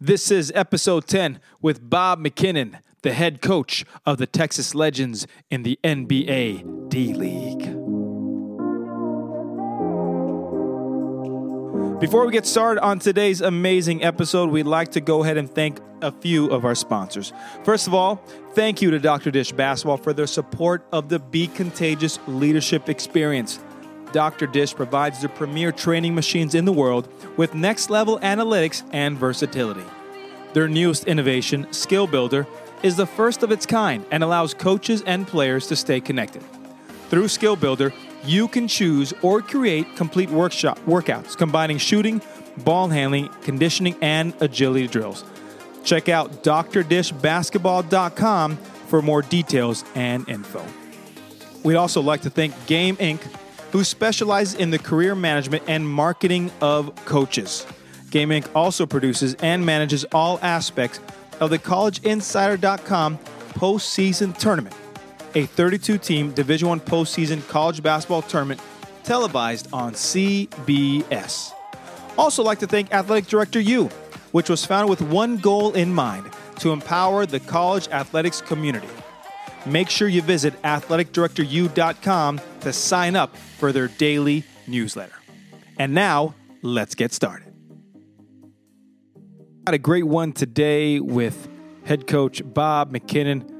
This is episode 10 with Bob McKinnon, the head coach of the Texas Legends in the NBA D League. Before we get started on today's amazing episode, we'd like to go ahead and thank a few of our sponsors. First of all, thank you to Dr. Dish Basketball for their support of the Be Contagious Leadership Experience. Dr. Dish provides the premier training machines in the world with next level analytics and versatility. Their newest innovation, Skill Builder, is the first of its kind and allows coaches and players to stay connected. Through Skill Builder, you can choose or create complete workshop workouts combining shooting, ball handling, conditioning, and agility drills. Check out drdishbasketball.com for more details and info. We'd also like to thank Game Inc., who specializes in the career management and marketing of coaches. Game Inc. also produces and manages all aspects of the collegeinsider.com postseason tournament a 32 team Division 1 postseason college basketball tournament televised on CBS. Also, like to thank Athletic Director U, which was founded with one goal in mind to empower the college athletics community. Make sure you visit athleticdirectoru.com to sign up for their daily newsletter. And now, let's get started. Got a great one today with head coach Bob McKinnon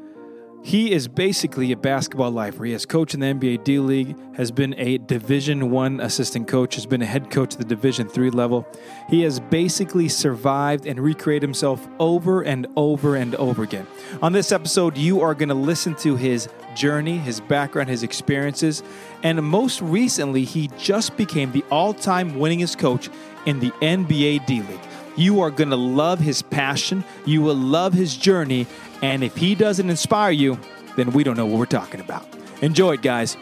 he is basically a basketball lifer. He has coached in the NBA D League, has been a Division One assistant coach, has been a head coach at the Division Three level. He has basically survived and recreated himself over and over and over again. On this episode, you are going to listen to his journey, his background, his experiences, and most recently, he just became the all-time winningest coach in the NBA D League. You are going to love his passion. You will love his journey. And if he doesn't inspire you, then we don't know what we're talking about. Enjoy it, guys.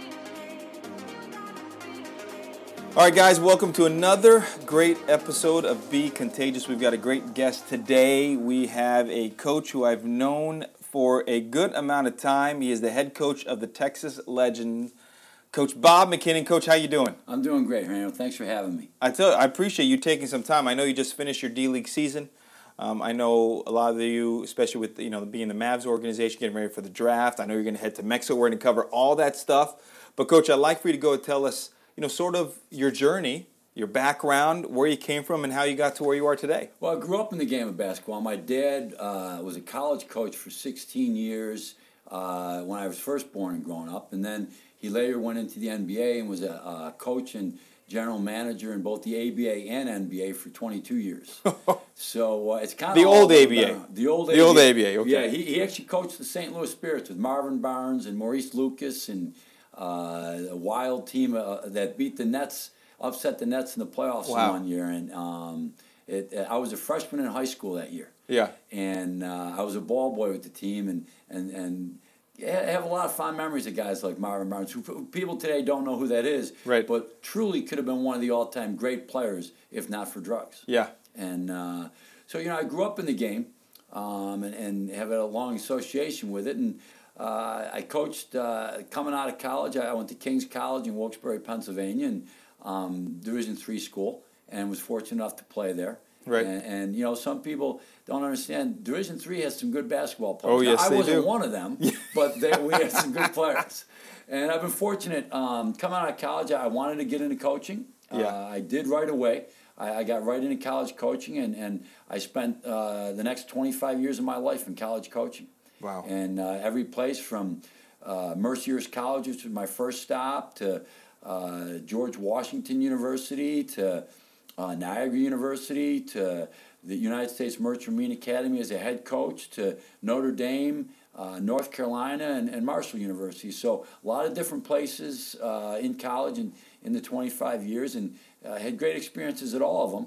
All right, guys, welcome to another great episode of Be Contagious. We've got a great guest today. We have a coach who I've known for a good amount of time. He is the head coach of the Texas Legends. Coach Bob McKinnon, Coach, how you doing? I'm doing great, Randall. Thanks for having me. I tell, you, I appreciate you taking some time. I know you just finished your D League season. Um, I know a lot of you, especially with you know being the Mavs organization, getting ready for the draft. I know you're going to head to Mexico. We're going to cover all that stuff. But coach, I'd like for you to go tell us, you know, sort of your journey, your background, where you came from, and how you got to where you are today. Well, I grew up in the game of basketball. My dad uh, was a college coach for 16 years uh, when I was first born and growing up, and then he later went into the NBA and was a, a coach and general manager in both the ABA and NBA for 22 years. so uh, it's kind of the old ABA. The old the ABA. old ABA. Okay. Yeah, he, he actually coached the St. Louis Spirits with Marvin Barnes and Maurice Lucas and uh, a wild team uh, that beat the Nets, upset the Nets in the playoffs Wow. one year. And um, it, I was a freshman in high school that year. Yeah. And uh, I was a ball boy with the team and and and. Have a lot of fond memories of guys like Marvin Barnes, who people today don't know who that is, Right. but truly could have been one of the all-time great players if not for drugs. Yeah. And uh, so, you know, I grew up in the game um, and, and have a long association with it. And uh, I coached uh, coming out of college. I went to King's College in Wilkes-Barre, Pennsylvania, and um, Division three school, and was fortunate enough to play there. Right. And, and you know, some people don't understand. Division three has some good basketball players. Oh, yes, Now, I they wasn't do. one of them, but they, we had some good players. And I've been fortunate. Um, coming out of college, I wanted to get into coaching. Yeah. Uh, I did right away. I, I got right into college coaching, and, and I spent uh, the next 25 years of my life in college coaching. Wow. And uh, every place from uh, Mercyhurst College, which was my first stop, to uh, George Washington University, to uh, Niagara University, to the United States Merchant Marine Academy as a head coach, to Notre Dame, uh, North Carolina, and, and Marshall University. So a lot of different places uh, in college and in the 25 years, and uh, had great experiences at all of them.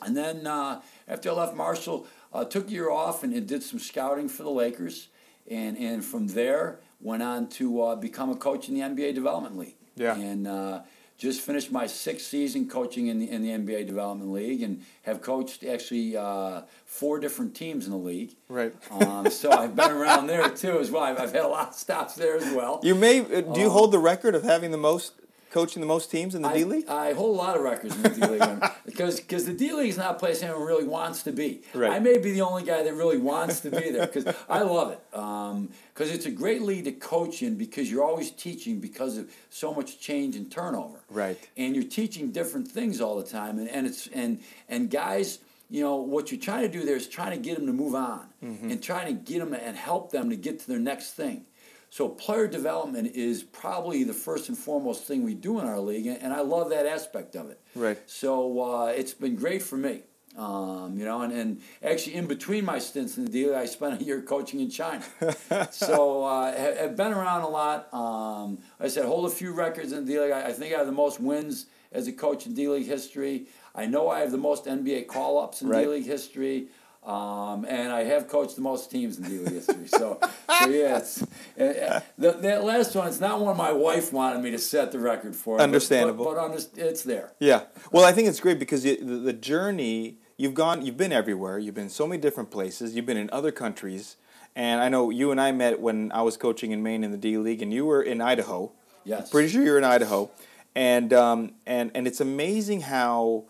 And then uh, after I left Marshall, uh, took a year off and, and did some scouting for the Lakers, and and from there went on to uh, become a coach in the NBA Development League. Yeah. And uh, just finished my sixth season coaching in the in the NBA Development League, and have coached actually uh, four different teams in the league. Right. Um, so I've been around there too as well. I've, I've had a lot of stops there as well. You may. uh, Do you Uh, hold the record of having the most coaching the most teams in the D League? I hold a lot of records in the D League because because the D League is not a place anyone really wants to be. Right. I may be the only guy that really wants to be there because I love it. Because it's a great league to coach in because you're always teaching because of so much change and turnover. Right. And you're teaching different things all the time, and, and it's and and guys. You know what you're trying to do there is trying to get them to move on Mm-hmm. and trying to get them and help them to get to their next thing. So player development is probably the first and foremost thing we do in our league, and I love that aspect of it. Right. So uh, it's been great for me. Um, you know, and, and actually in between my stints in the D League, I spent a year coaching in China. so uh, have, been around a lot. Um, like I said, hold a few records in the D League. I, I think I have the most wins as a coach in D League history. I know I have the most NBA call ups in Right. D League history. Um, and I have coached the most teams in D League history. So, so yeah, it's, uh, the, that last one, it's not one my wife wanted me to set the record for. but- Understandable. But, but, under, it's there. Yeah. Well, I think it's great because you, the, the journey you've gone, you've been everywhere. You've been in so many different places. You've been in other countries, and I know you and I met when I was coaching in Maine in the D League, and you were in Idaho. Yes. Pretty sure you're in Idaho, and um, and and it's amazing how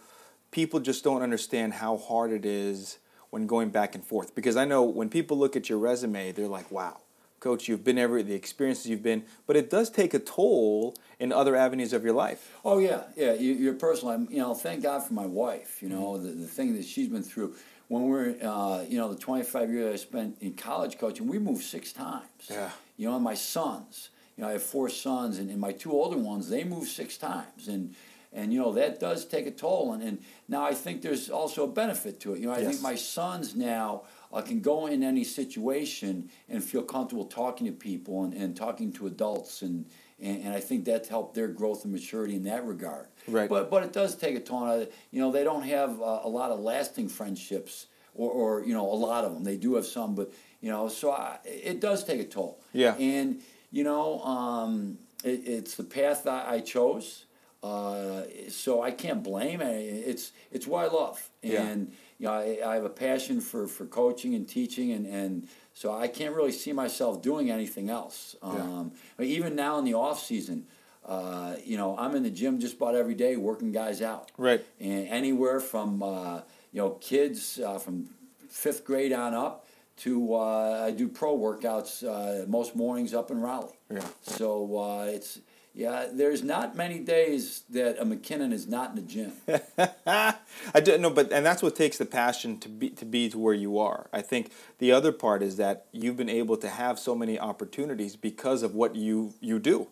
people just don't understand how hard it is when going back and forth. Because I know when people look at your resume, they're like, "Wow, coach, you've been every the experiences you've been," but it does take a toll in other avenues of your life. Oh yeah, yeah. You, you're personal. I'm, you know, thank God for my wife. You know, the, the thing that she's been through. When we're, uh, you know, the 25 years I spent in college coaching, we moved six times. Yeah. You know, and my sons. You know, I have four sons, and, and my two older ones, they moved six times, and and you know that does take a toll. And, and now I think there's also a benefit to it. You know, I Yes. think my sons now uh, can go in any situation and feel comfortable talking to people and, and talking to adults and, and and I think that's helped their growth and maturity in that regard. Right. But but it does take a toll. on. You know, they don't have uh, a lot of lasting friendships, or, or you know, a lot of them. They do have some, but you know, so I, it does take a toll. Yeah. And you know, um, it, it's the path that I chose. Uh, so I can't blame it. It's it's what I love, Yeah. and you know, I, I have a passion for, for coaching and teaching, and, and so I can't really see myself doing anything else. Um, Even now in the off season, uh, you know, I'm in the gym just about every day working guys out. Right. And anywhere from uh, you know kids uh, from fifth grade on up to uh, I do pro workouts uh, most mornings up in Raleigh. Yeah. So uh, it's yeah. There's not many days that a McKinnon is not in the gym. I don't know, but and that's what takes the passion to be to be to where you are. I think the other part is that you've been able to have so many opportunities because of what you you do.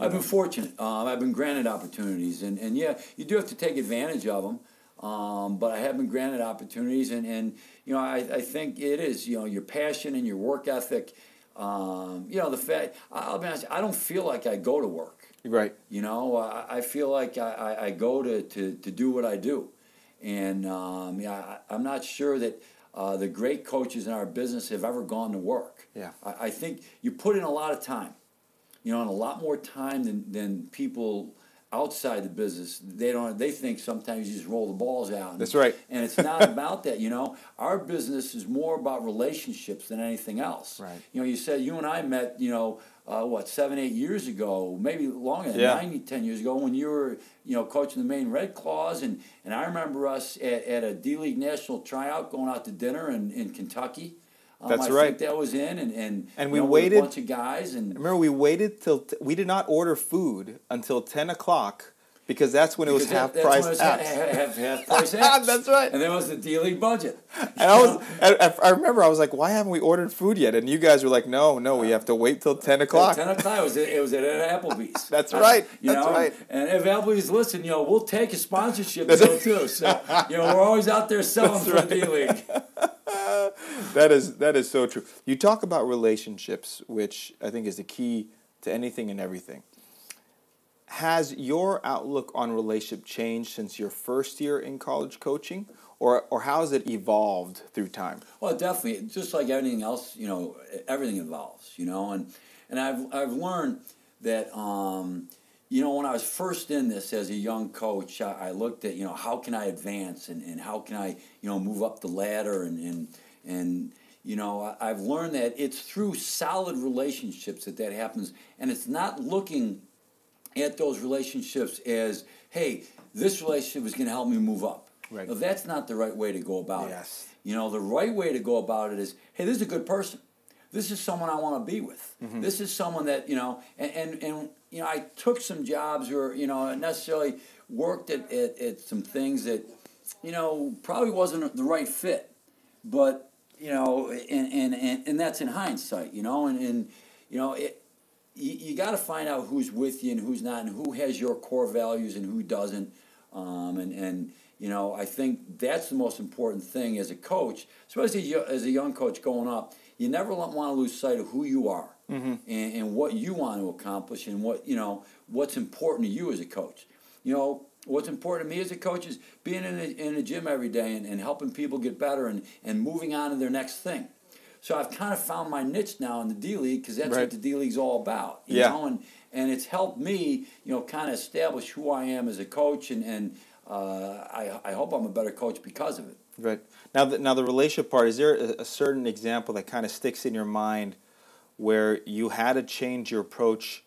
I've been fortunate. Um, I've been granted opportunities, and, and yeah, you do have to take advantage of them. Um, but I have been granted opportunities, and, and you know, I, I think it is you know your passion and your work ethic. Um, you know, the fact I'll be honest, I don't feel like I go to work. Right. You know, I, I feel like I, I, I go to, to, to do what I do. And um, yeah, I, I'm not sure that uh, the great coaches in our business have ever gone to work. Yeah. I, I think you put in a lot of time, you know, and a lot more time than, than people outside the business. They don't. They think sometimes you just roll the balls out. That's right. And it's not about that. You know, our business is more about relationships than anything else. Right. You know, you said you and I met. You know, uh, what seven, eight years ago, maybe longer than Yeah. nine, ten years ago, when you were, you know, coaching the Maine Red Claws, and, and I remember us at, at a D League national tryout, going out to dinner in, in Kentucky. Um, That's I right. Think that was in, and and, And we know, waited- a bunch of guys, and Remember, we waited till t- we did not order food until ten o'clock because that's when it was because half that- price that's was apps. half, half, half price apps. That's right. And that was the D League budget. And I was, I, I- remember, I was like, "Why haven't we ordered food yet?" And you guys were like, "No, no, we have to wait till ten o'clock." Ten o'clock. It was at, it was at Applebee's. That's right. You That's know, right. And if Applebee's listen, you know, we'll take a sponsorship deal too. So you know, we're always out there selling for the D League. That is that is so true. You talk about relationships, which I think is the key to anything and everything. Has your outlook on relationship changed since your first year in college coaching, or or how has it evolved through time? Well, definitely, just like everything else, you know, everything evolves, you know, and and I've I've learned that, um, you know, when I was first in this as a young coach, I, I looked at, you know, how can I advance and, and how can I, you know, move up the ladder and and and you know, I've learned that it's through solid relationships that that happens, and it's not looking at those relationships as, hey, this relationship is going to help me move up. Right. That's not the right way to go about Yes. it. You know, the right way to go about it is, hey, this is a good person. This is someone I want to be with. Mm-hmm. This is someone that you know, and, and and you know, I took some jobs or you know, necessarily worked at, at, at some things that you know probably wasn't the right fit, but you know, and and, and, and that's in hindsight, you know, and, and you know, it, you, you got to find out who's with you and who's not, and who has your core values and who doesn't. Um, and, and, you know, I think that's the most important thing as a coach, especially as a young coach going up. You never want to lose sight of who you are and, and what you want to accomplish and what, you know, what's important to you as a coach. You know, what's important to me as a coach is being in a, in a gym every day and, and helping people get better and, and moving on to their next thing. So I've kind of found my niche now in the D League because that's Right. what the D League's all about. You Yeah. know, and and it's helped me, you know, kind of establish who I am as a coach, and and uh, I I hope I'm a better coach because of it. Right. Now, the, now the relationship part, is there a, a certain example that kind of sticks in your mind where you had to change your approach,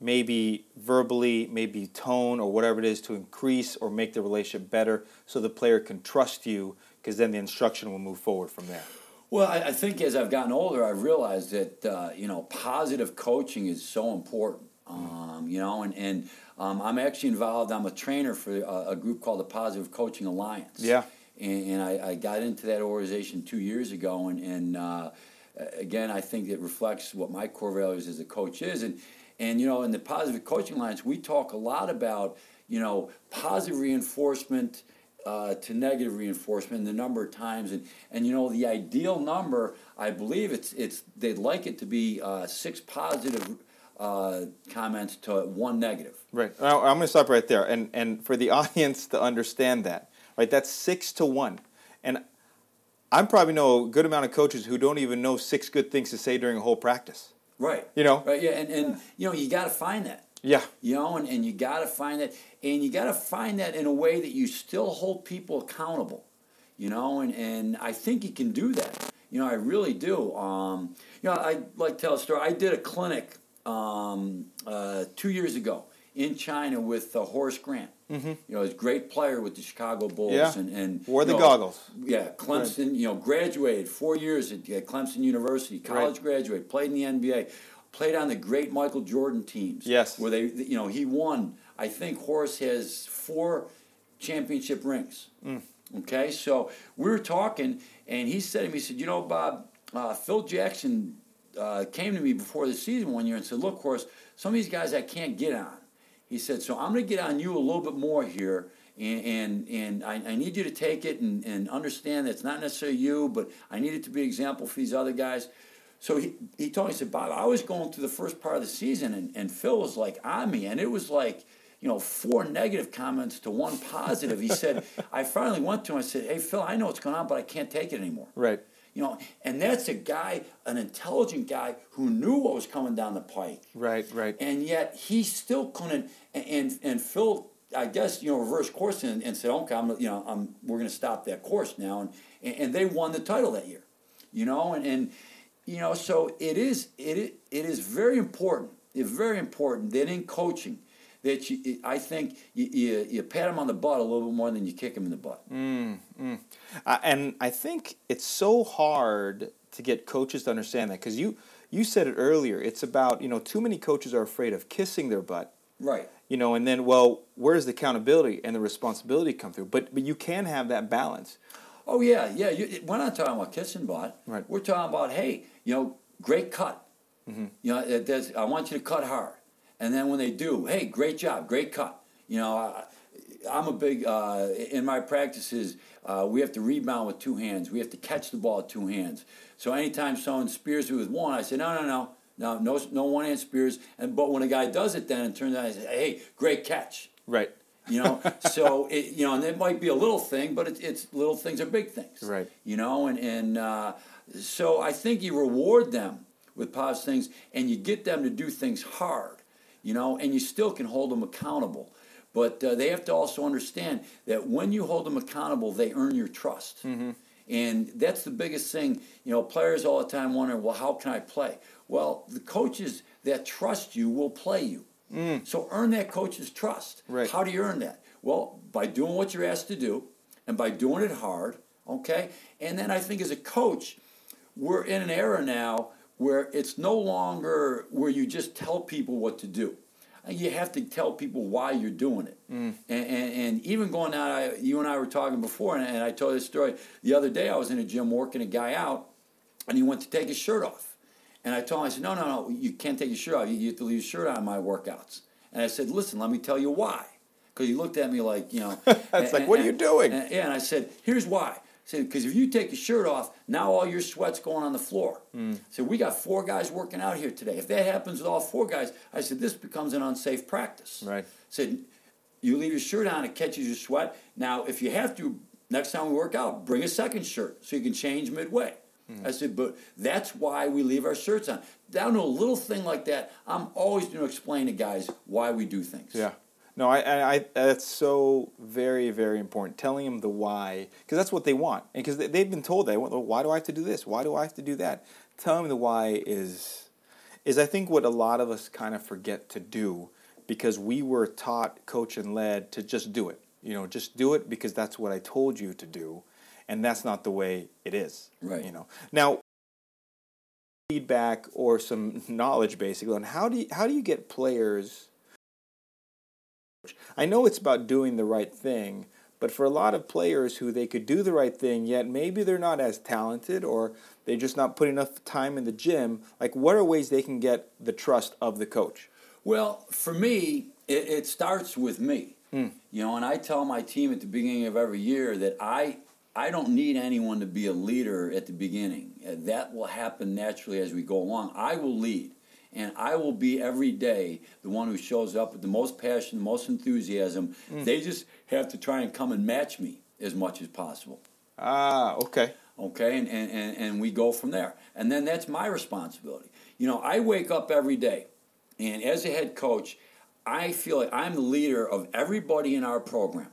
maybe verbally, maybe tone, or whatever it is, to increase or make the relationship better so the player can trust you because then the instruction will move forward from there? Well, I, I think as I've gotten older, I've realized that uh, you know positive coaching is so important. Um, you know, and and um, I'm actually involved. I'm a trainer for a, a group called the Positive Coaching Alliance. Yeah. and, and I, I got into that organization two years ago, and, and uh, again, I think it reflects what my core values as a coach is, and and you know, in the Positive Coaching Alliance, we talk a lot about you know positive reinforcement. Uh, to negative reinforcement the number of times and, and you know the ideal number I believe it's it's they'd like it to be uh, six positive uh, comments to one negative Right. I'm going to stop right there, and and for the audience to understand that, right? That's six to one, and I probably know a good amount of coaches who don't even know six good things to say during a whole practice. Right You know? right yeah and, and you know you got to find that Yeah. you know, and, and you got to find that, and you got to find that in a way that you still hold people accountable, you know, and, and I think you can do that. You know, I really do. Um, you know, I like to tell a story. I did a clinic um, uh, two years ago in China with uh, Horace Grant. Mm-hmm. You know, he's a great player with the Chicago Bulls, Yeah. and, and Wore the know, goggles. yeah, Clemson. You know, graduated four years at, at Clemson University, college Right. graduate, played in the NBA, played on the great Michael Jordan teams. Yes. where they, you know, he won. I think Horace has four championship rings. Mm. Okay, so we were talking, and he said to me, he said, "You know, Bob, uh, Phil Jackson uh, came to me before the season one year and said, look, Horace, some of these guys I can't get on." He said, "So I'm going to get on you a little bit more here." And, and, and I, I need you to take it and, and understand that it's not necessarily you, but I need it to be an example for these other guys. So he, he told me, he said, Bob, I was going through the first part of the season, and, and Phil was like on me, and it was like, you know, four negative comments to one positive. He said, I finally went to him, I said, hey, Phil, I know what's going on, but I can't take it anymore. Right. You know, and that's a guy, an intelligent guy who knew what was coming down the pike. Right. Right. And yet he still couldn't, and, and, and Phil, I guess, you know, reverse course and, and said, okay, I'm, you know, I'm, we're going to stop that course now. And, and, and they won the title that year, you know, and, and, you know, so it is, it, it is very important, it's very important that in coaching, that you, I think you, you, you pat him on the butt a little bit more than you kick him in the butt. Uh, and I think it's so hard to get coaches to understand that because you you said it earlier. It's about you know too many coaches are afraid of kissing their butt. Right. You know, and then well, where's the accountability and the responsibility come through? But but you can have that balance. Oh yeah, yeah. You, we're not talking about kissing butt. Right. We're talking about hey, you know, great cut. Mm-hmm. You know, I want you to cut hard, and then when they do, hey, great job, great cut. You know, I, I'm a big uh, in my practices. Uh, we have to rebound with two hands. We have to catch the ball with two hands. So anytime someone spears me with one, I say no, no, no, no, no, no one hand spears. And but when a guy does it, then it turns out I say, hey, great catch. Right. You know, so it, you know, and it might be a little thing, but it, it's little things are big things. Right. You know, and and uh, so I think you reward them with positive things, and you get them to do things hard. You know, and you still can hold them accountable, but uh, they have to also understand that when you hold them accountable, they earn your trust. And that's the biggest thing. You know, players all the time wonder, well, how can I play? Well, the coaches that trust you will play you. So earn that coach's trust. Right. How do you earn that? Well, by doing what you're asked to do and by doing it hard, okay? And then I think as a coach, we're in an era now where it's no longer where you just tell people what to do. You have to tell people why you're doing it. Mm. And, and, and even going out, I, you and I were talking before, and, and I told this story. The other day I was in a gym working a guy out, and he went to take his shirt off. And I told him, I said, no, no, no, you can't take your shirt off. You, you have to leave your shirt on in my workouts. And I said, listen, let me tell you why. Because he looked at me like, you know. It's like, what are you doing? Yeah, and I said, here's why. I said, because if you take your shirt off, now all your sweat's going on the floor. Hmm. So we got four guys working out here today. If that happens with all four guys, I said, this becomes an unsafe practice. Right. said, you leave your shirt on, it catches your sweat. Now, if you have to, next time we work out, bring a second shirt so you can change midway. Hmm. I said, but that's why we leave our shirts on. Down to a little thing like that, I'm always going to explain to guys why we do things. Yeah. No, I, I, I that's so very, very important. Telling them the why, because that's what they want, and because they, they've been told that. Well, Why do I have to do this? Why do I have to do that? Telling them the why is, is I think what a lot of us kind of forget to do, because we were taught, coach, and led to just do it. You know, just do it because that's what I told you to do, and that's not the way it is. Right. You know. Now, feedback or some knowledge basically on how do you, how do you get players I know it's about doing the right thing, but for a lot of players who they could do the right thing, yet maybe they're not as talented or they're just not putting enough time in the gym, like what are ways they can get the trust of the coach? Well, for me, it, it starts with me. You know, and I tell my team at the beginning of every year that I I don't need anyone to be a leader at the beginning. Uh, That will happen naturally as we go along. I will lead. And I will be every day the one who shows up with the most passion, the most enthusiasm. They just have to try and come and match me as much as possible. Ah, okay. okay and, and, and, and we go from there and then that's my responsibility you know i wake up every day and as a head coach i feel like i'm the leader of everybody in our program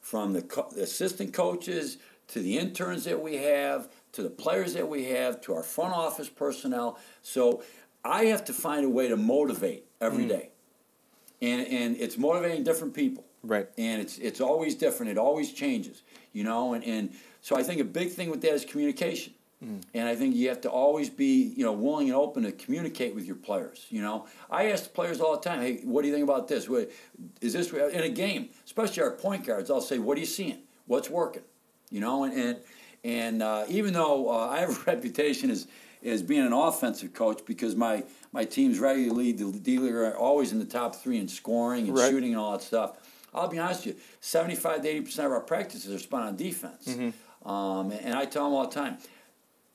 from the, co- the assistant coaches to the interns that we have to the players that we have to our front office personnel so i have to find a way to motivate every day, and, and it's motivating different people Right. and it's it's always different. It always changes, you know. And, and so I think a big thing with that is communication. And I think you have to always be, you know, willing and open to communicate with your players. You know, I ask the players all the time, "Hey, what do you think about this? What, is this in a game? Especially our point guards, I'll say, "What are you seeing? What's working?" You know, and and and uh, even though uh, I have a reputation as as being an offensive coach because my my teams regularly lead the D League are always in the top three in scoring and Right. shooting and all that stuff. I'll be honest with you, 75 to 80 percent of our practices are spent on defense, um, and I tell them all the time,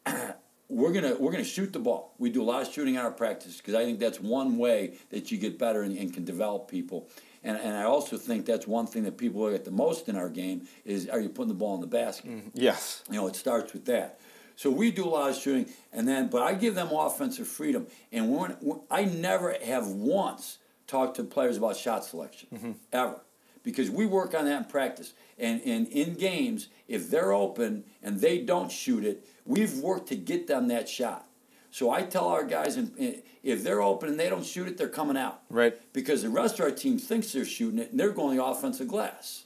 we're gonna we're gonna shoot the ball. We do a lot of shooting in our practice because I think that's one way that you get better and, and can develop people. And, and I also think that's one thing that people look at the most in our game is are you putting the ball in the basket? Yes. You know, it starts with that. So we do a lot of shooting, and then but I give them offensive freedom. And when, when I never have once talked to players about shot selection mm-hmm. ever, because we work on that in practice. And, and in games, if they're open and they don't shoot it, we've worked to get them that shot. So I tell our guys, and if they're open and they don't shoot it, they're coming out. Right. Because the rest of our team thinks they're shooting it, and they're going the offensive glass.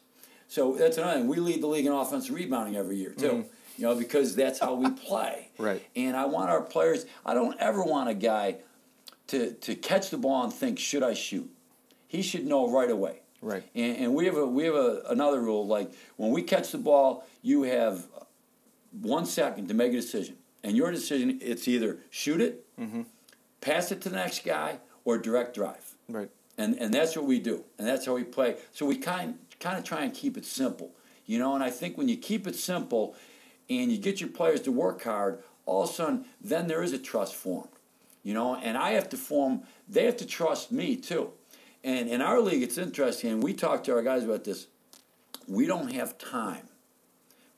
So that's another thing. We lead the league in offensive rebounding every year too. Mm-hmm. You know, because that's how we play. Right. And I want our players. I don't ever want a guy to to catch the ball and think, should I shoot? He should know right away. Right. And, and we have a we have a, another rule. Like when we catch the ball, you have one second to make a decision, and your decision it's either shoot it, mm-hmm. pass it to the next guy, or direct drive Right. and and that's what we do, and that's how we play. So we kind kind of try and keep it simple, you know. And I think when you keep it simple, and you get your players to work hard, all of a sudden, then there is a trust formed, you know. And I have to form; they have to trust me too. And in our league, it's interesting, and we talk to our guys about this. We don't have time.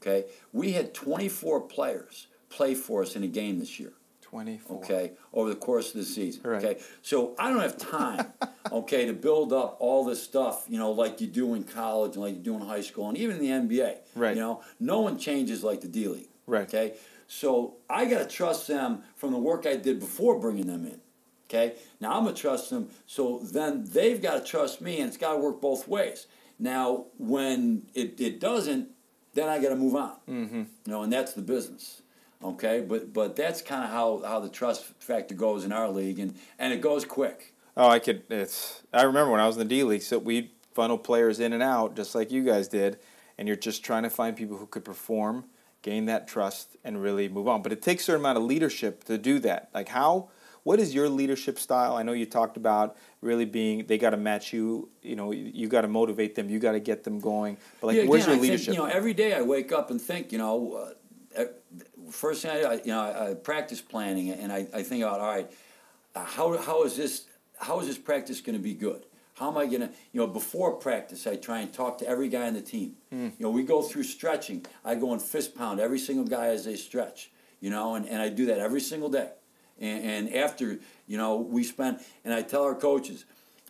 Okay, we had 24 players play for us in a game this year Twenty-four. okay, over the course of the season. Right. Okay, so I don't have time, okay, to build up all this stuff, you know, like you do in college and like you do in high school and even in the NBA. Right. You know, no one changes like the D League. Right. Okay, so I got to trust them from the work I did before bringing them in. Okay, now I'm gonna trust them. So then they've got to trust me, and it's got to work both ways. Now, when it, it doesn't, then I got to move on. Mm-hmm. You know, and that's the business. Okay, but but that's kind of how, how the trust factor goes in our league, and, and it goes quick. Oh, I could. It's. I remember when I was in the D League, so we funnel players in and out just like you guys did, and you're just trying to find people who could perform, gain that trust, and really move on. But it takes a certain amount of leadership to do that. Like how what is your leadership style? I know you talked about really being they got to match you. You know, you got to motivate them. You got to get them going. But like, yeah, where's your I leadership? Think, you know, every day I wake up and think. You know, uh, first thing I, you know, I, I practice planning, and I, I think about all right, uh, how how is this how is this practice going to be good? How am I going to, you know, before practice, I try and talk to every guy on the team. Mm. You know, we go through stretching. I go and fist pound every single guy as they stretch, you know, and, and I do that every single day. And, and after, you know, we spend, and I tell our coaches,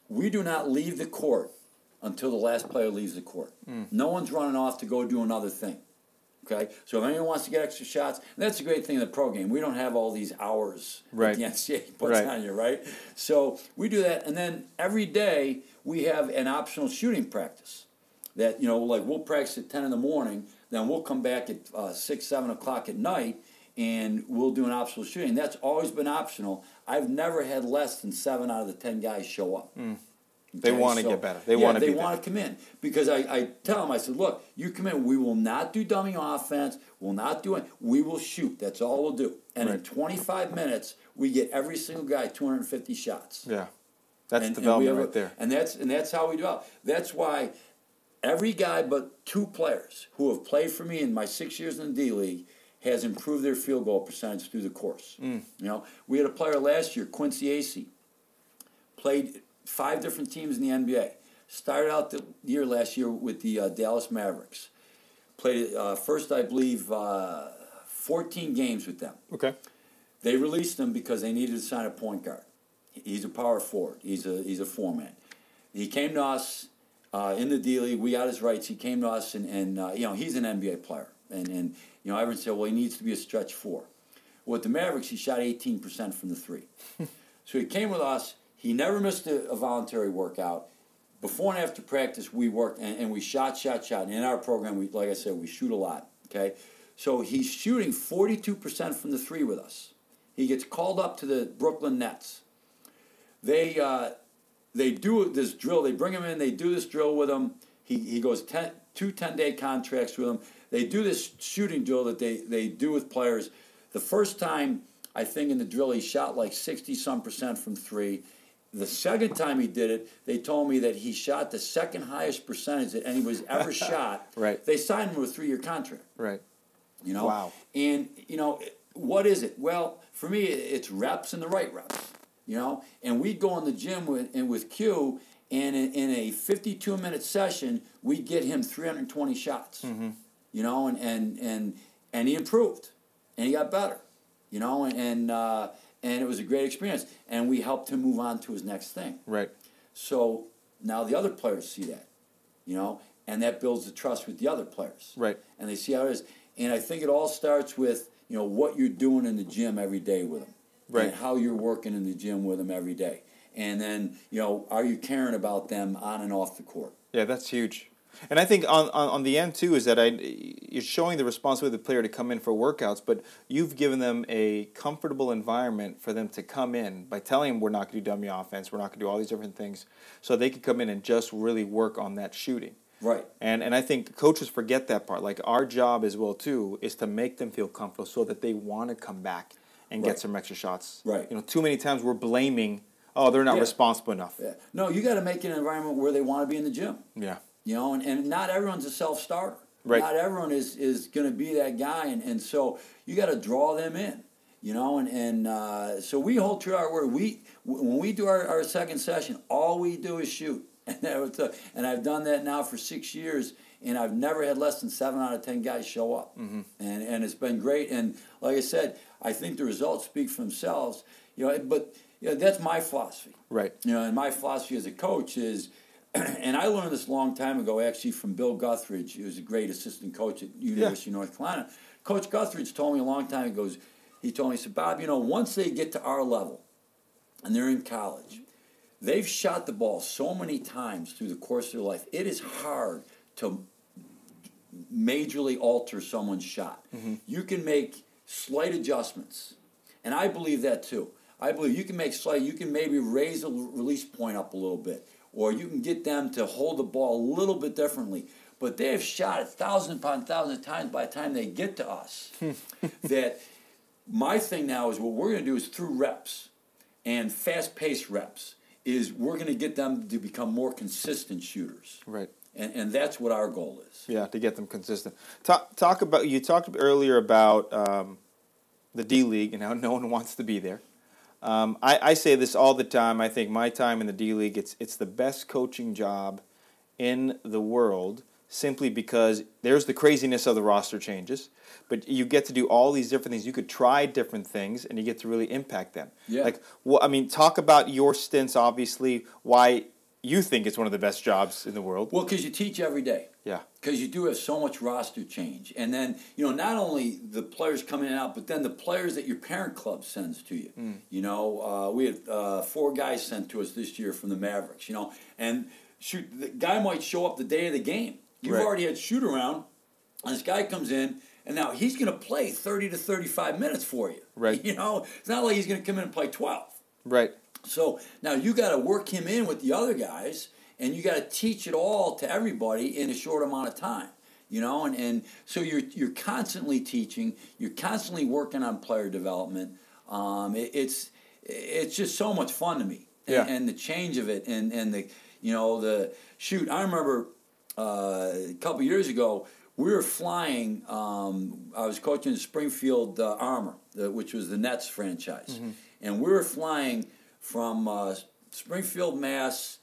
we do not leave the court until the last player leaves the court. Mm. No one's running off to go do another thing. Okay, so if anyone wants to get extra shots, that's a great thing in the pro game. We don't have all these hours right. that the NCAA puts right. on you, right? So we do that, and then every day we have an optional shooting practice. That you know, like we'll practice at ten in the morning, then we'll come back at uh, six, seven o'clock at night, and we'll do an optional shooting. That's always been optional. I've never had less than seven out of the ten guys show up. Mm. They want to so, get better. They yeah, want to. They want to come in because I, I tell them I said, look, you come in. We will not do dummy offense. We'll not do it. We will shoot. That's all we'll do. And right. in 25 minutes, we get every single guy 250 shots. Yeah, that's and, development and right there. And that's and that's how we develop. That's why every guy but two players who have played for me in my six years in the D League has improved their field goal percentage through the course. Mm. You know, we had a player last year, Quincy Acy, played five different teams in the NBA. Started out the year last year with the uh, Dallas Mavericks. Played uh, first, I believe, uh, 14 games with them. Okay. They released him because they needed to sign a point guard. He's a power forward. He's a he's a format. He came to us uh, in the D League. We got his rights. He came to us, and, and uh, you know he's an NBA player. And and you know everyone said, well, he needs to be a stretch four. Well, with the Mavericks, he shot 18% from the three. so he came with us he never missed a, a voluntary workout. Before and after practice, we worked and, and we shot, shot, shot. And in our program, we, like I said, we shoot a lot. Okay, so he's shooting 42% from the three with us. He gets called up to the Brooklyn Nets. They uh, they do this drill. They bring him in. They do this drill with him. He, he goes ten, two 10 day contracts with him. They do this shooting drill that they, they do with players. The first time, I think in the drill, he shot like 60 some percent from three. The second time he did it, they told me that he shot the second highest percentage that anybody's ever shot. Right. They signed him to a three-year contract. Right. You know. Wow. And you know what is it? Well, for me, it's reps and the right reps. You know, and we'd go in the gym with and with Q, and in, in a 52-minute session, we'd get him 320 shots. Mm-hmm. You know, and and and and he improved, and he got better. You know, and. and uh, and it was a great experience. And we helped him move on to his next thing. Right. So now the other players see that, you know, and that builds the trust with the other players. Right. And they see how it is. And I think it all starts with you know what you're doing in the gym every day with them, right? And how you're working in the gym with them every day. And then you know, are you caring about them on and off the court? Yeah, that's huge. And I think on, on, on, the end too is that I you're showing the responsibility of the player to come in for workouts, but you've given them a comfortable environment for them to come in by telling them we're not going to do dummy offense, we're not going to do all these different things, so they could come in and just really work on that shooting. Right. And and I think coaches forget that part. Like our job as well too is to make them feel comfortable so that they want to come back and right. get some extra shots. Right. You know, too many times we're blaming, oh, they're not yeah. responsible enough. Yeah. No, you got to make an environment where they want to be in the gym. Yeah. You know, and, and not everyone's a self starter. Right. Not everyone is, is going to be that guy, and, and so you got to draw them in. You know, and and uh, so we hold true our word. We when we do our, our second session, all we do is shoot, and that was a, and I've done that now for six years, and I've never had less than seven out of ten guys show up, mm-hmm. and and it's been great. And like I said, I think the results speak for themselves. You know, but you know, that's my philosophy. Right. You know, and my philosophy as a coach is and I learned this a long time ago, actually, from Bill Guthridge, who was a great assistant coach at University yeah. of North Carolina. Coach Guthridge told me a long time ago, he told me, he said, Bob, you know, once they get to our level, and they're in college, they've shot the ball so many times through the course of their life. It is hard to majorly alter someone's shot. Mm-hmm. You can make slight adjustments, and I believe that too. I believe you can make slight. You can maybe raise the release point up a little bit, or you can get them to hold the ball a little bit differently. But they have shot it thousands upon thousands of times by the time they get to us. that my thing now is what we're going to do is through reps and fast-paced reps is we're going to get them to become more consistent shooters. Right. And, and that's what our goal is. Yeah, to get them consistent. Talk, talk about you talked earlier about um, the D League and how no one wants to be there. Um, I, I say this all the time. I think my time in the D League it's it's the best coaching job in the world simply because there's the craziness of the roster changes, but you get to do all these different things. You could try different things, and you get to really impact them. Yeah. Like, well, I mean, talk about your stints. Obviously, why you think it's one of the best jobs in the world. Well, because you teach every day. Yeah. Because you do have so much roster change. And then, you know, not only the players coming in and out, but then the players that your parent club sends to you. You know, uh, we had uh, four guys sent to us this year from the Mavericks, you know, and shoot, the guy might show up the day of the game. You've Right. already had shoot around, and this guy comes in, and now he's going to play 30 to 35 minutes for you. Right. You know, it's not like he's going to come in and play 12. Right. So now you got to work him in with the other guys, and you got to teach it all to everybody in a short amount of time. You know, and, and so you're you're constantly teaching, you're constantly working on player development. Um, it, it's it's just so much fun to me, and, Yeah. and the change of it, and and the you know the shoot. I remember uh, a couple years ago we were flying. Um, I was coaching the Springfield uh, Armor, the, which was the Nets franchise, and we were flying from uh, Springfield, Mass.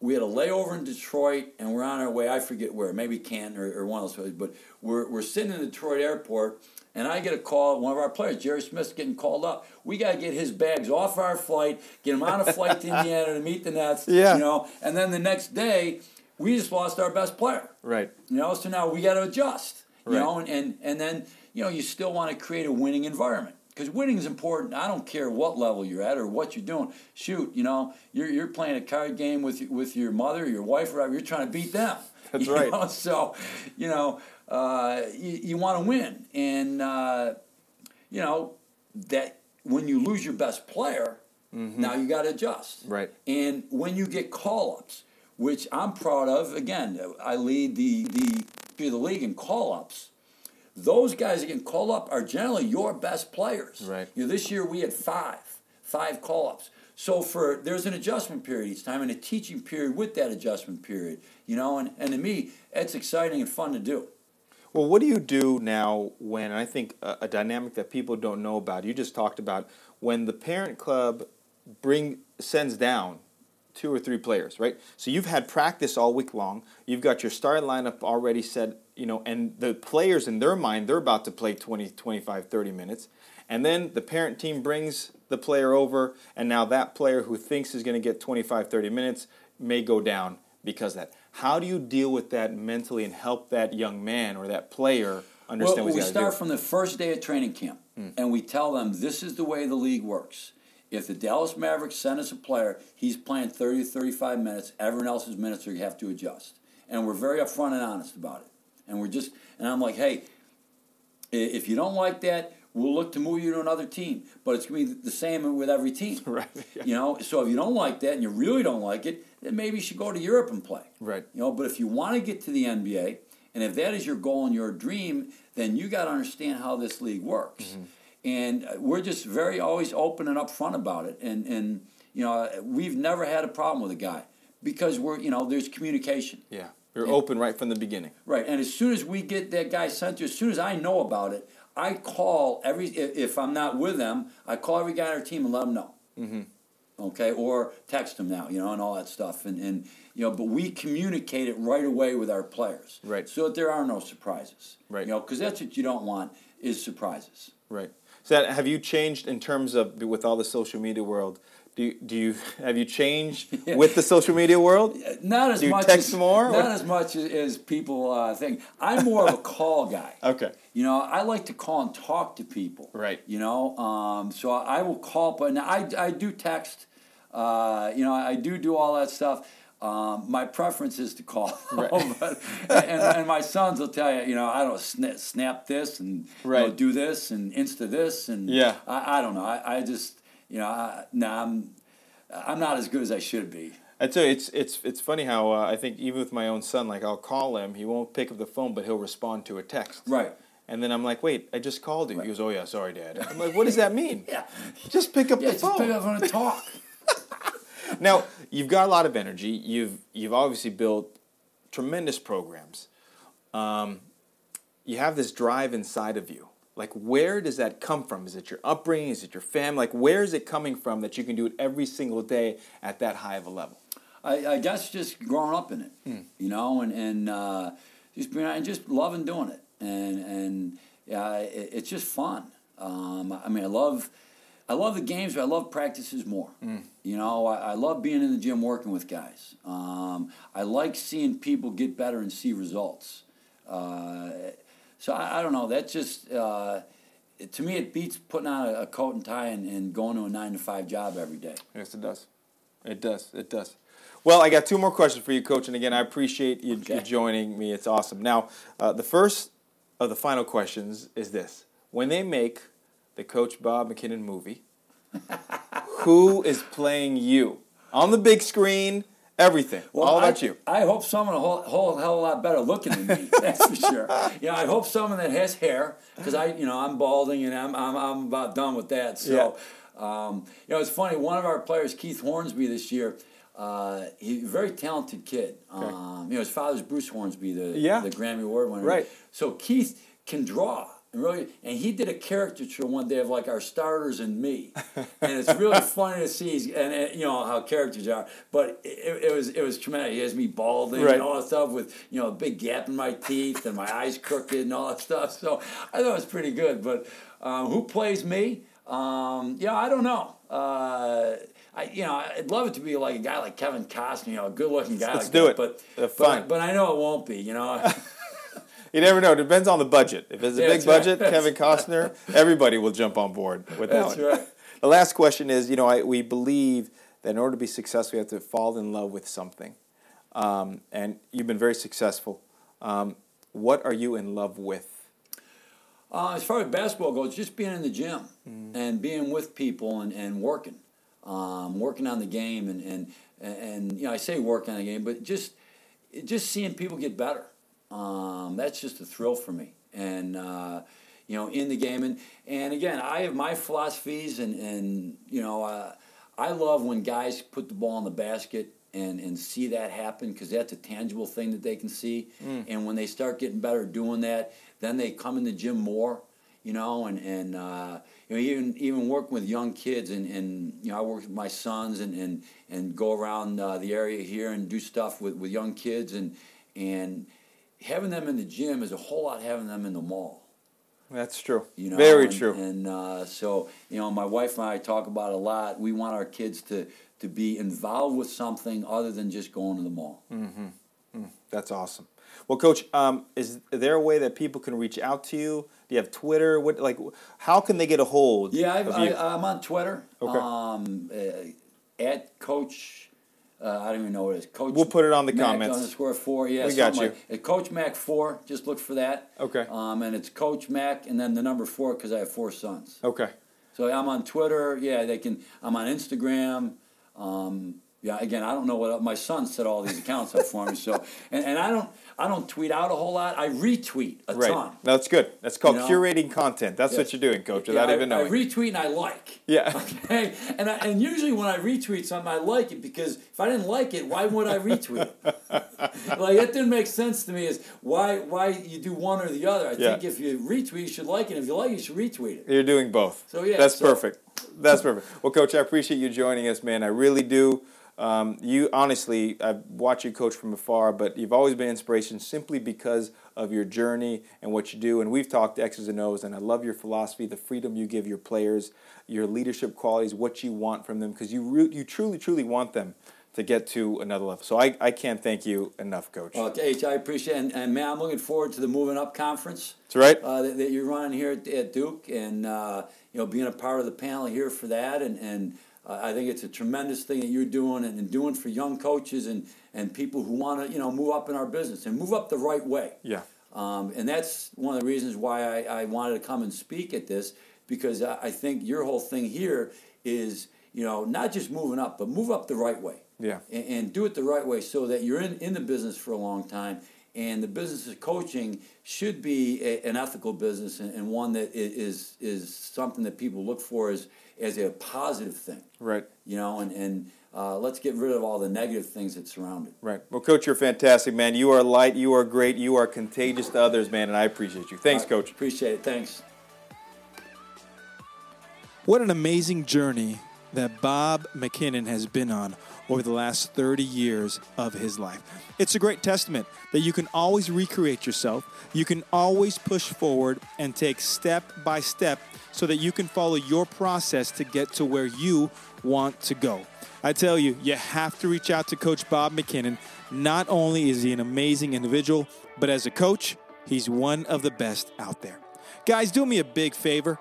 We had a layover in Detroit, and we're on our way. I forget where, maybe Canton or, or one of those places. But we're, we're sitting in the Detroit airport, and I get a call. One of our players, Jerry Smith's getting called up. We got to get his bags off our flight, get him on a flight to Indiana to meet the Nets. Yeah. You know, and then the next day, we just lost our best player. Right. You know, so now we got to adjust. You Right. know, and, and and then you know you still want to create a winning environment because winning is important. I don't care what level you're at or what you're doing. Shoot, you know, you're you're playing a card game with with your mother, your wife, or whatever. You're trying to beat them. That's You right. know? So, you know, uh, you, you want to win, and uh, you know that when you lose your best player, now you got to adjust. Mm-hmm. Right. And when you get call ups, which I'm proud of, again, I lead the the the league in call ups. Those guys that get called up are generally your best players. Right. You know, this year we had five, five call ups. So for there's an adjustment period each time and a teaching period with that adjustment period. You know, and, and to me, it's exciting and fun to do. Well, what do you do now when I think a, a dynamic that people don't know about? You just talked about when the parent club bring sends down two or three players, right? So you've had practice all week long. You've got your start lineup already set, you know, and the players in their mind they're about to play 20, 25, 30 minutes. And then the parent team brings the player over and now that player who thinks is going to get 25, 30 minutes may go down because of that. How do you deal with that mentally and help that young man or that player understand well, we start do? from the first day of training camp, hmm. and we tell them this is the way the league works. If the Dallas Mavericks send us a player, he's playing 30 to 35 minutes. Everyone else's minutes are going to have to adjust, and we're very upfront and honest about it. And we're just, and I'm like, hey, if you don't like that, we'll look to move you to another team. But it's going to be the same with every team. Right. You know, so if you don't like that and you really don't like it, then maybe you should go to Europe and play. Right. You know, but if you want to get to the NBA, and if that is your goal and your dream, then you got to understand how this league works. Mm-hmm. And uh, we're just very always open and upfront about it. And and you know, we've never had a problem with a guy because we're you know there's communication. Yeah. You're Yeah. open right from the beginning. Right, and as soon as we get that guy sent to, as soon as I know about it, I call every. If if I'm not with them, I call every guy on our team and let them know. Mm-hmm. Okay, or text them now, you know, and all that stuff, and and you know, but we communicate it right away with our players, Right. So that there are no surprises, Right. You know, because that's what you don't want is surprises. Right. So that, have you changed in terms of with all the social media world? Do you, do you have you changed with the social media world? Not as Do you much text as, more, Not or- as much as, as people uh, think. I'm more of a call guy. Okay. You know, I like to call and talk to people. Right. You know, um, so I will call, but now I, I do text. Uh, you know, I do do all that stuff. Um, my preference is to call, right. but, and, and, my sons will tell you, you know, I don't snap, snap this and right. you know, do this and insta this and yeah, I, I don't know. I, I just, you know, I, nah, I'm, I'm not as good as I should be. I tell you, it's it's it's funny how uh, I think even with my own son, like I'll call him, he won't pick up the phone, but he'll respond to a text. Right. And then I'm like, wait, I just called you. Right. He goes, oh yeah, sorry, Dad. I'm like, what does that mean? yeah. Just pick up yeah, the phone. Just pick up and talk. now you've got a lot of energy. You've you've obviously built tremendous programs. Um, you have this drive inside of you. Like, where does that come from? Is it your upbringing? Is it your family? Like, where is it coming from that you can do it every single day at that high of a level? I, I guess just growing up in it, hmm. you know, and and uh, just being and just loving doing it, and and yeah, it, it's just fun. Um, I mean, I love I love the games, but I love practices more. Mm. You know, I, I, love being in the gym working with guys. Um, I like seeing people get better and see results. Uh, so I, I, don't know. That just uh, to me, it beats putting on a, a coat and tie and, and, going to a nine to five job every day. Yes, it does. It does. It does. Well, I got two more questions for you, Coach. And again, I appreciate you, okay. you joining me. It's awesome. Now, uh, the first of the final questions is this: When they make the Coach Bob McKinnon movie. Who is playing you on the big screen? Everything. Well, All about I, you. I hope someone a whole, whole hell of a lot better looking than me. That's for sure. Yeah, I hope someone that has hair because I, you know, I'm balding and I'm I'm, I'm about done with that. So, yeah. um, you know, it's funny. One of our players, Keith Hornsby, this year. Uh, he's a very talented kid. Okay. Um, you know, his father's Bruce Hornsby, the yeah. the Grammy Award winner. Right. So Keith can draw. And really, and he did a caricature one day of like our starters and me, and it's really funny to see. And, and, you know how characters are, but it, it, was it was tremendous. He has me balding right. and all that stuff with you know a big gap in my teeth and my eyes crooked and all that stuff. So I thought it was pretty good. But um, who plays me? Um, yeah, I don't know. Uh, I, you know, I'd love it to be like a guy like Kevin Costner, you know, a good-looking guy. Let's like do that. it. But, uh, fine. but, but I know it won't be. You know. you never know. It depends on the budget. If it's a yeah, big budget, right. Kevin Costner, everybody will jump on board with that that's one. Right. The last question is, you know, I, we believe that in order to be successful, we have to fall in love with something. Um, and you've been very successful. Um, what are you in love with? Uh, as far as basketball goes, just being in the gym mm. and being with people and, and working, um, working on the game and, and and you know I say working on the game, but just just seeing people get better. Um, that's just a thrill for me. And, uh, you know, in the game. And, and again, I have my philosophies, and, and you know, uh, I love when guys put the ball in the basket and, and see that happen because that's a tangible thing that they can see. Mm. And when they start getting better doing that, then they come in the gym more, you know, and, and uh, you know, even even working with young kids and, and you know, I work with my sons and, and, and go around uh, the area here and do stuff with, with young kids and and having them in the gym is a whole lot having them in the mall. That's true. You know, very and, true. And uh, so, you know, my wife and I talk about a lot. We want our kids to to be involved with something other than just going to the mall. Mm-hmm. Mm, that's awesome. Well, Coach, um, is there a way that people can reach out to you? Do you have Twitter? What like? How can they get a hold? Yeah, I, am on Twitter. Okay. Um, uh, at Coach uh, I don't even know what it is. Coach. We'll put it on the Mac comments. Underscore four. Yeah, we got you. Like, Coach Mac four. Just look for that. Okay. Um, and it's Coach Mac, and then the number four because I have four sons. Okay. So I'm on Twitter. Yeah, they can. I'm on Instagram. Um, yeah, again, I don't know what my son set all these accounts up for me. So, and, and I don't, I don't tweet out a whole lot. I retweet a right. ton. That's good. That's called you know? curating content. That's yes. what you're doing, coach, without yeah, even knowing. I retweet and I like. Yeah. Okay. And I, and usually when I retweet something, I like it because if I didn't like it, why would I retweet it? like that didn't make sense to me. Is why why you do one or the other? I yeah. think if you retweet, you should like it. If you like it, you should retweet it. You're doing both. So yeah. That's so. perfect. That's perfect. Well, coach, I appreciate you joining us, man. I really do. Um, you honestly, I've watched you coach from afar, but you've always been inspiration simply because of your journey and what you do. And we've talked X's and O's, and I love your philosophy, the freedom you give your players, your leadership qualities, what you want from them, because you re- you truly, truly want them to get to another level. So I, I can't thank you enough, Coach. Well, H, I appreciate it. And, and man, I'm looking forward to the Moving Up Conference. That's right. Uh, that, that, you're running here at, at Duke, and uh, you know being a part of the panel here for that, and and I think it's a tremendous thing that you're doing and, and doing for young coaches and, and people who want to, you know, move up in our business and move up the right way. Yeah. Um, and that's one of the reasons why I, I, wanted to come and speak at this because I, I think your whole thing here is, you know, not just moving up, but move up the right way. Yeah. And, and do it the right way so that you're in, in the business for a long time and the business of coaching should be a, an ethical business and, and, one that is is something that people look for as as a positive thing. Right. You know, and and uh, let's get rid of all the negative things that surround it. Right. Well, Coach, you're fantastic, man. You are light. You are great. You are contagious to others, man, and I appreciate you. Thanks, Coach. Appreciate it. Thanks. What an amazing journey that Bob McKinnon has been on over the last 30 years of his life. It's a great testament that you can always recreate yourself, you can always push forward and take step by step so that you can follow your process to get to where you want to go. I tell you, you have to reach out to Coach Bob McKinnon. Not only is he an amazing individual, but as a coach, he's one of the best out there. Guys, do me a big favor.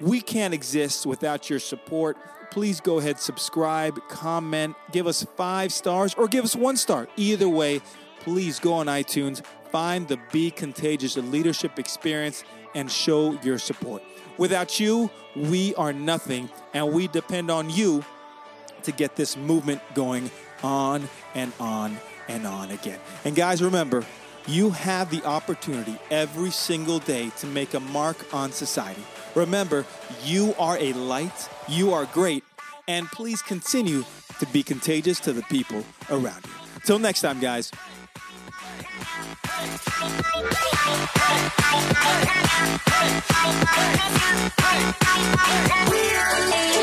We can't exist without your support please go ahead, subscribe, comment, give us five stars, or give us one star. Either way, please go on iTunes, find the Be Contagious Leadership Experience, and show your support. Without you, we are nothing, and we depend on you to get this movement going on and on and on again. And guys, remember, you have the opportunity every single day to make a mark on society. Remember, you are a light, you are great. And please continue to be contagious to the people around you. Till next time, guys. We're